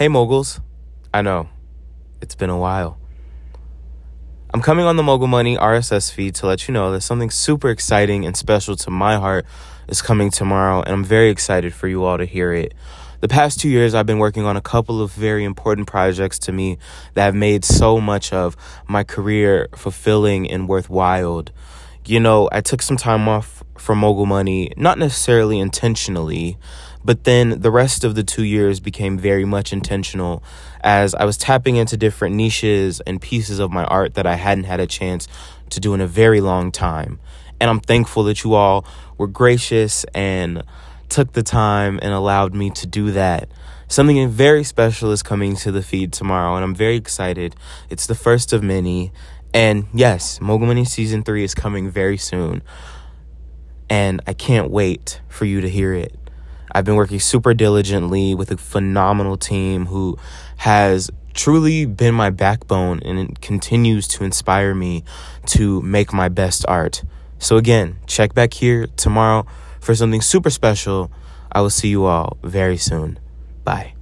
Hey, moguls. I know, it's been a while. I'm coming on the Mogul Money RSS feed to let you know that something super exciting and special to my heart is coming tomorrow, and I'm very excited for you all to hear it. The past two years, I've been working on a couple of very important projects to me that have made so much of my career fulfilling and worthwhile. You know, I took some time off from Mogul Money, not necessarily intentionally, but then the rest of the two years became very much intentional as I was tapping into different niches and pieces of my art that I hadn't had a chance to do in a very long time. And I'm thankful that you all were gracious and took the time and allowed me to do that. Something very special is coming to the feed tomorrow, and I'm very excited. It's the first of many. And yes, Mogul Money Season 3 is coming very soon. And I can't wait for you to hear it. I've been working super diligently with a phenomenal team who has truly been my backbone and it continues to inspire me to make my best art. So, again, check back here tomorrow for something super special. I will see you all very soon. Bye.